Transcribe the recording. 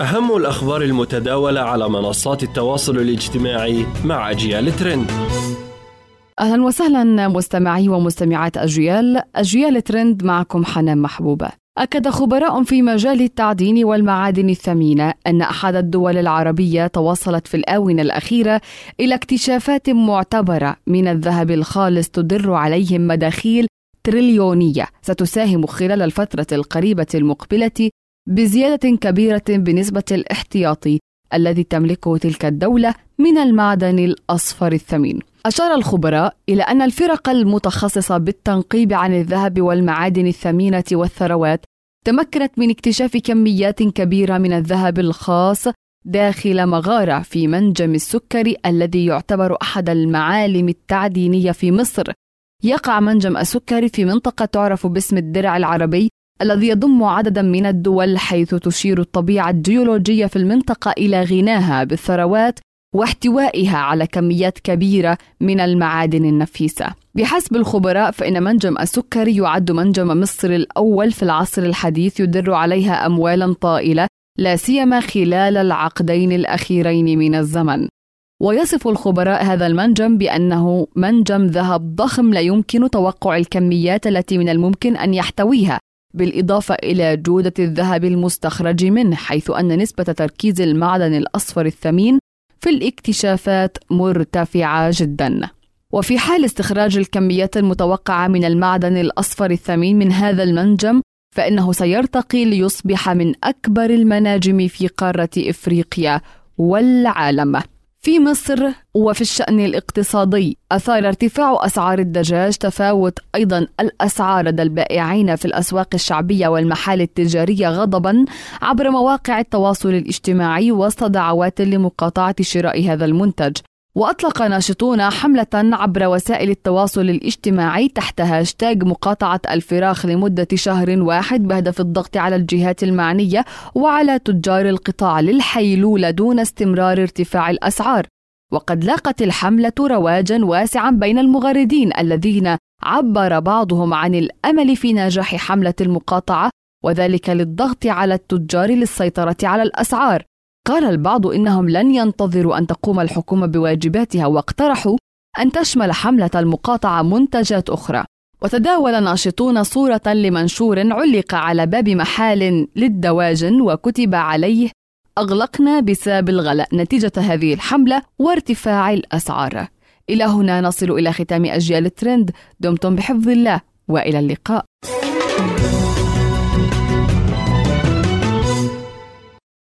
أهم الأخبار المتداولة على منصات التواصل الاجتماعي مع أجيال ترند. أهلا وسهلا مستمعي ومستمعات أجيال. أجيال ترند معكم حنان محبوبة. أكد خبراء في مجال التعدين والمعادن الثمينة أن أحد الدول العربية توصلت في الآونة الأخيرة إلى اكتشافات معتبرة من الذهب الخالص تدر عليهم مداخيل تريليونية ستساهم خلال الفترة القريبة المقبلة بزيادة كبيرة بنسبة الاحتياطي الذي تملكه تلك الدولة من المعدن الأصفر الثمين. أشار الخبراء إلى أن الفرق المتخصصة بالتنقيب عن الذهب والمعادن الثمينة والثروات تمكنت من اكتشاف كميات كبيرة من الذهب الخاص داخل مغارة في منجم السكري الذي يعتبر أحد المعالم التعدينية في مصر. يقع منجم السكري في منطقة تعرف باسم الدرع العربي الذي يضم عددا من الدول حيث تشير الطبيعة الجيولوجية في المنطقة إلى غناها بالثروات واحتوائها على كميات كبيرة من المعادن النفيسة. بحسب الخبراء فإن منجم السكري يعد منجم مصر الأول في العصر الحديث يدر عليها أموالا طائلة لا سيما خلال العقدين الأخيرين من الزمن. ويصف الخبراء هذا المنجم بأنه منجم ذهب ضخم لا يمكن توقع الكميات التي من الممكن أن يحتويها بالإضافة إلى جودة الذهب المستخرج منه حيث أن نسبة تركيز المعدن الأصفر الثمين في الاكتشافات مرتفعة جدا. وفي حال استخراج الكميات المتوقعة من المعدن الأصفر الثمين من هذا المنجم فإنه سيرتقي ليصبح من أكبر المناجم في قارة إفريقيا والعالم. في مصر وفي الشأن الاقتصادي أثار ارتفاع أسعار الدجاج تفاوت أيضا الأسعار لدى البائعين في الأسواق الشعبية والمحال التجارية غضبا عبر مواقع التواصل الاجتماعي وسط دعوات لمقاطعة شراء هذا المنتج. وأطلق ناشطون حملة عبر وسائل التواصل الاجتماعي تحت هاشتاج مقاطعة الفراخ لمدة شهر واحد بهدف الضغط على الجهات المعنية وعلى تجار القطاع للحيلولة دون استمرار ارتفاع الأسعار. وقد لاقت الحملة رواجا واسعا بين المغردين الذين عبر بعضهم عن الأمل في نجاح حملة المقاطعة وذلك للضغط على التجار للسيطرة على الأسعار. قال البعض إنهم لن ينتظروا أن تقوم الحكومة بواجباتها واقترحوا أن تشمل حملة المقاطعة منتجات أخرى. وتداول ناشطون صورة لمنشور علق على باب محال للدواجن وكتب عليه أغلقنا بسبب الغلاء نتيجة هذه الحملة وارتفاع الأسعار. إلى هنا نصل إلى ختام أجيال الترند. دمتم بحفظ الله وإلى اللقاء.